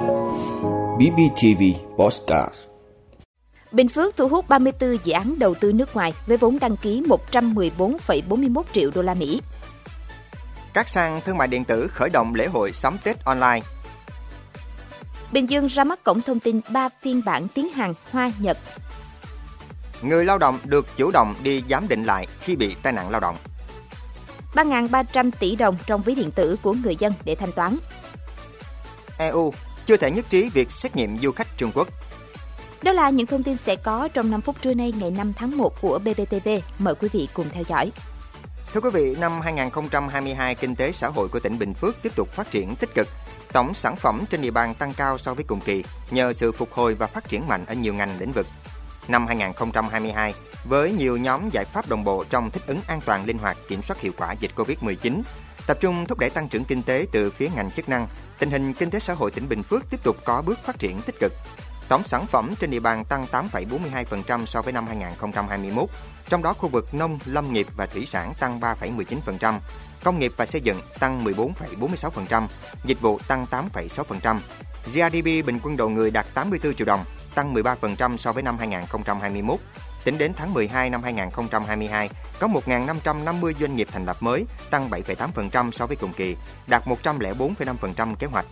BBTV Postcard Bình Phước thu hút 34 dự án đầu tư nước ngoài với vốn đăng ký 114,41 triệu đô la Mỹ. Các sàn thương mại điện tử khởi động lễ hội sắm Tết online. Bình Dương ra mắt cổng thông tin 3 phiên bản tiếng Hàn, Hoa, Nhật. Người lao động được chủ động đi giám định lại khi bị tai nạn lao động. 3.300 tỷ đồng trong ví điện tử của người dân để thanh toán. EU chưa thể nhất trí việc xét nghiệm du khách Trung Quốc. Đó là những thông tin sẽ có trong 5 phút trưa nay ngày 5 tháng 1 của BBTV. Mời quý vị cùng theo dõi. Thưa quý vị, năm 2022, kinh tế xã hội của tỉnh Bình Phước tiếp tục phát triển tích cực. Tổng sản phẩm trên địa bàn tăng cao so với cùng kỳ nhờ sự phục hồi và phát triển mạnh ở nhiều ngành lĩnh vực. Năm 2022, với nhiều nhóm giải pháp đồng bộ trong thích ứng an toàn linh hoạt kiểm soát hiệu quả dịch Covid-19, tập trung thúc đẩy tăng trưởng kinh tế từ phía ngành chức năng, tình hình kinh tế xã hội tỉnh Bình Phước tiếp tục có bước phát triển tích cực. Tổng sản phẩm trên địa bàn tăng 8,42% so với năm 2021, trong đó khu vực nông, lâm nghiệp và thủy sản tăng 3,19%, công nghiệp và xây dựng tăng 14,46%, dịch vụ tăng 8,6%. GDP bình quân đầu người đạt 84 triệu đồng, tăng 13% so với năm 2021. Tính đến tháng 12 năm 2022, có 1.550 doanh nghiệp thành lập mới, tăng 7,8% so với cùng kỳ, đạt 104,5% kế hoạch.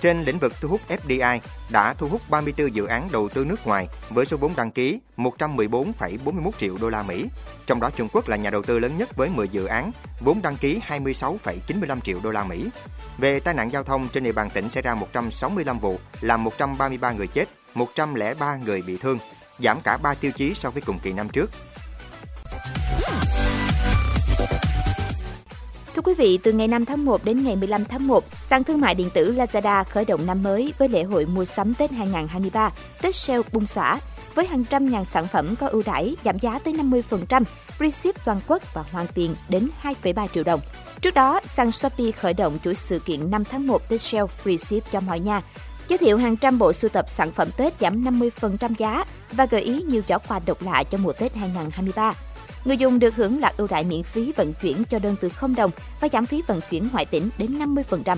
Trên lĩnh vực thu hút FDI đã thu hút 34 dự án đầu tư nước ngoài với số vốn đăng ký 114,41 triệu đô la Mỹ. Trong đó Trung Quốc là nhà đầu tư lớn nhất với 10 dự án, vốn đăng ký 26,95 triệu đô la Mỹ. Về tai nạn giao thông trên địa bàn tỉnh xảy ra 165 vụ, làm 133 người chết, 103 người bị thương, giảm cả 3 tiêu chí so với cùng kỳ năm trước. Thưa quý vị, từ ngày 5 tháng 1 đến ngày 15 tháng 1, sàn thương mại điện tử Lazada khởi động năm mới với lễ hội mua sắm Tết 2023, Tết sale bung xõa, với hàng trăm ngàn sản phẩm có ưu đãi giảm giá tới 50%, free ship toàn quốc và hoàn tiền đến 2,3 triệu đồng. Trước đó, sàn Shopee khởi động chuỗi sự kiện 5 tháng 1 Tết sale free ship cho mọi nhà, giới thiệu hàng trăm bộ sưu tập sản phẩm Tết giảm 50% giá và gợi ý nhiều giỏ quà độc lạ cho mùa Tết 2023. Người dùng được hưởng lạc ưu đại miễn phí vận chuyển cho đơn từ 0 đồng và giảm phí vận chuyển ngoại tỉnh đến 50%.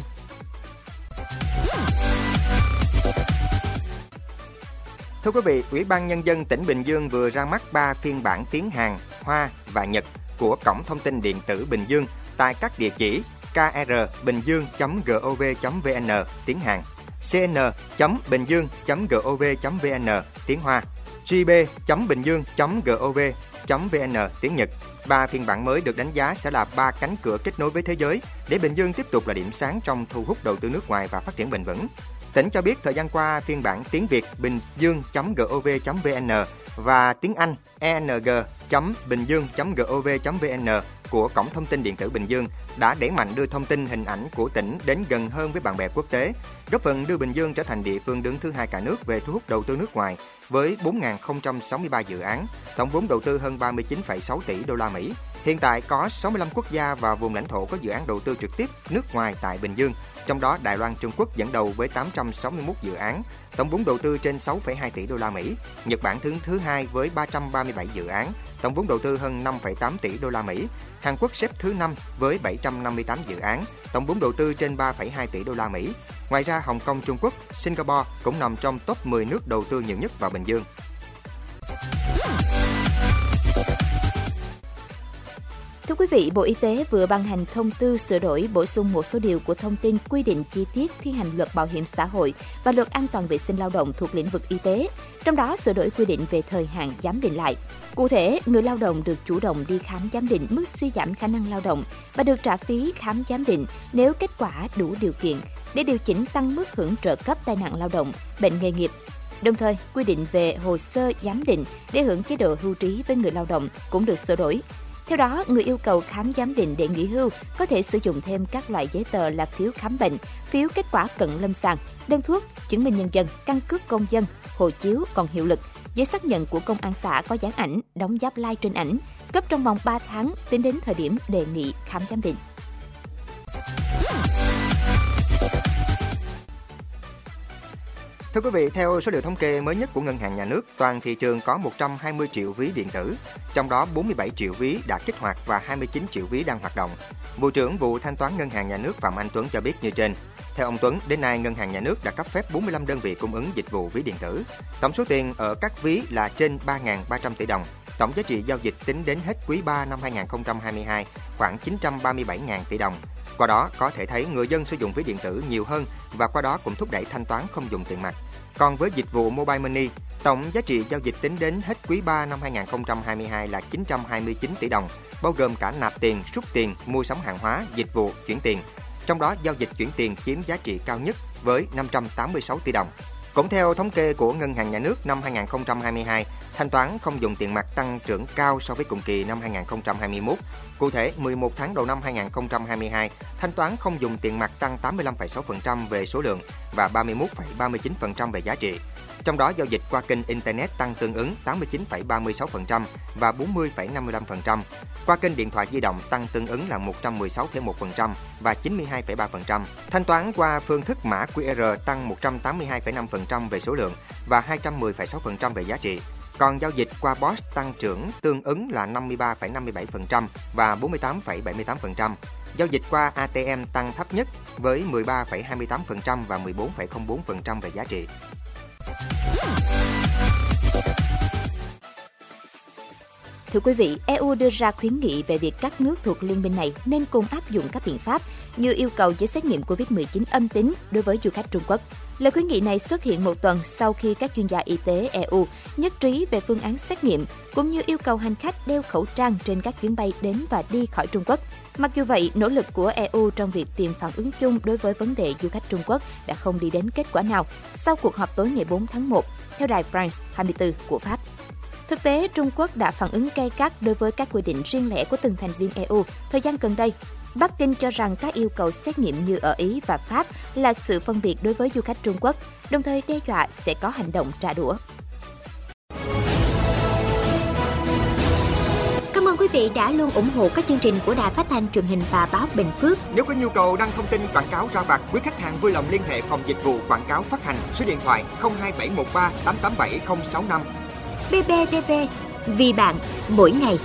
Thưa quý vị, Ủy ban Nhân dân tỉnh Bình Dương vừa ra mắt 3 phiên bản tiếng Hàn, Hoa và Nhật của Cổng Thông tin Điện tử Bình Dương tại các địa chỉ krbbình dương.gov.vn tiếng Hàn, cn.bình dương.gov.vn tiếng Hoa, gb.bình dương.gov.vn tiếng Nhật. Ba phiên bản mới được đánh giá sẽ là ba cánh cửa kết nối với thế giới để Bình Dương tiếp tục là điểm sáng trong thu hút đầu tư nước ngoài và phát triển bền vững. Tỉnh cho biết thời gian qua phiên bản tiếng Việt bình dương.gov.vn và tiếng Anh eng.bình dương.gov.vn của Cổng Thông tin Điện tử Bình Dương đã đẩy mạnh đưa thông tin hình ảnh của tỉnh đến gần hơn với bạn bè quốc tế, góp phần đưa Bình Dương trở thành địa phương đứng thứ hai cả nước về thu hút đầu tư nước ngoài với 4.063 dự án, tổng vốn đầu tư hơn 39,6 tỷ đô la Mỹ. Hiện tại có 65 quốc gia và vùng lãnh thổ có dự án đầu tư trực tiếp nước ngoài tại Bình Dương, trong đó Đài Loan Trung Quốc dẫn đầu với 861 dự án, tổng vốn đầu tư trên 6,2 tỷ đô la Mỹ. Nhật Bản đứng thứ hai với 337 dự án, tổng vốn đầu tư hơn 5,8 tỷ đô la Mỹ. Hàn Quốc xếp thứ 5 với 758 dự án, tổng vốn đầu tư trên 3,2 tỷ đô la Mỹ. Ngoài ra, Hồng Kông, Trung Quốc, Singapore cũng nằm trong top 10 nước đầu tư nhiều nhất vào Bình Dương. Thưa quý vị, Bộ Y tế vừa ban hành thông tư sửa đổi bổ sung một số điều của thông tin quy định chi tiết thi hành luật bảo hiểm xã hội và luật an toàn vệ sinh lao động thuộc lĩnh vực y tế, trong đó sửa đổi quy định về thời hạn giám định lại. Cụ thể, người lao động được chủ động đi khám giám định mức suy giảm khả năng lao động và được trả phí khám giám định nếu kết quả đủ điều kiện để điều chỉnh tăng mức hưởng trợ cấp tai nạn lao động, bệnh nghề nghiệp Đồng thời, quy định về hồ sơ giám định để hưởng chế độ hưu trí với người lao động cũng được sửa đổi. Theo đó, người yêu cầu khám giám định để nghỉ hưu có thể sử dụng thêm các loại giấy tờ là phiếu khám bệnh, phiếu kết quả cận lâm sàng, đơn thuốc, chứng minh nhân dân, căn cước công dân, hộ chiếu còn hiệu lực, giấy xác nhận của công an xã có dán ảnh, đóng giáp lai trên ảnh, cấp trong vòng 3 tháng tính đến thời điểm đề nghị khám giám định. Thưa quý vị, theo số liệu thống kê mới nhất của Ngân hàng Nhà nước, toàn thị trường có 120 triệu ví điện tử, trong đó 47 triệu ví đã kích hoạt và 29 triệu ví đang hoạt động. Vụ trưởng vụ thanh toán Ngân hàng Nhà nước Phạm Anh Tuấn cho biết như trên. Theo ông Tuấn, đến nay Ngân hàng Nhà nước đã cấp phép 45 đơn vị cung ứng dịch vụ ví điện tử. Tổng số tiền ở các ví là trên 3.300 tỷ đồng. Tổng giá trị giao dịch tính đến hết quý 3 năm 2022 khoảng 937.000 tỷ đồng. Qua đó có thể thấy người dân sử dụng ví điện tử nhiều hơn và qua đó cũng thúc đẩy thanh toán không dùng tiền mặt. Còn với dịch vụ Mobile Money, tổng giá trị giao dịch tính đến hết quý 3 năm 2022 là 929 tỷ đồng, bao gồm cả nạp tiền, rút tiền, mua sắm hàng hóa, dịch vụ, chuyển tiền. Trong đó giao dịch chuyển tiền chiếm giá trị cao nhất với 586 tỷ đồng. Cũng theo thống kê của Ngân hàng Nhà nước năm 2022, thanh toán không dùng tiền mặt tăng trưởng cao so với cùng kỳ năm 2021. Cụ thể, 11 tháng đầu năm 2022, thanh toán không dùng tiền mặt tăng 85,6% về số lượng và 31,39% về giá trị. Trong đó giao dịch qua kênh Internet tăng tương ứng 89,36% và 40,55%. Qua kênh điện thoại di động tăng tương ứng là 116,1% và 92,3%. Thanh toán qua phương thức mã QR tăng 182,5% về số lượng và 210,6% về giá trị. Còn giao dịch qua BOS tăng trưởng tương ứng là 53,57% và 48,78%. Giao dịch qua ATM tăng thấp nhất với 13,28% và 14,04% về giá trị. Thưa quý vị, EU đưa ra khuyến nghị về việc các nước thuộc liên minh này nên cùng áp dụng các biện pháp như yêu cầu giấy xét nghiệm COVID-19 âm tính đối với du khách Trung Quốc. Lời khuyến nghị này xuất hiện một tuần sau khi các chuyên gia y tế EU nhất trí về phương án xét nghiệm cũng như yêu cầu hành khách đeo khẩu trang trên các chuyến bay đến và đi khỏi Trung Quốc. Mặc dù vậy, nỗ lực của EU trong việc tìm phản ứng chung đối với vấn đề du khách Trung Quốc đã không đi đến kết quả nào sau cuộc họp tối ngày 4 tháng 1, theo đài France 24 của Pháp. Thực tế, Trung Quốc đã phản ứng gay gắt đối với các quy định riêng lẻ của từng thành viên EU thời gian gần đây. Bắc Kinh cho rằng các yêu cầu xét nghiệm như ở Ý và Pháp là sự phân biệt đối với du khách Trung Quốc, đồng thời đe dọa sẽ có hành động trả đũa. Cảm ơn quý vị đã luôn ủng hộ các chương trình của Đài Phát thanh truyền hình và báo Bình Phước. Nếu có nhu cầu đăng thông tin quảng cáo ra vặt, quý khách hàng vui lòng liên hệ phòng dịch vụ quảng cáo phát hành số điện thoại 02713 887065 BBTV, vì bạn, mỗi ngày.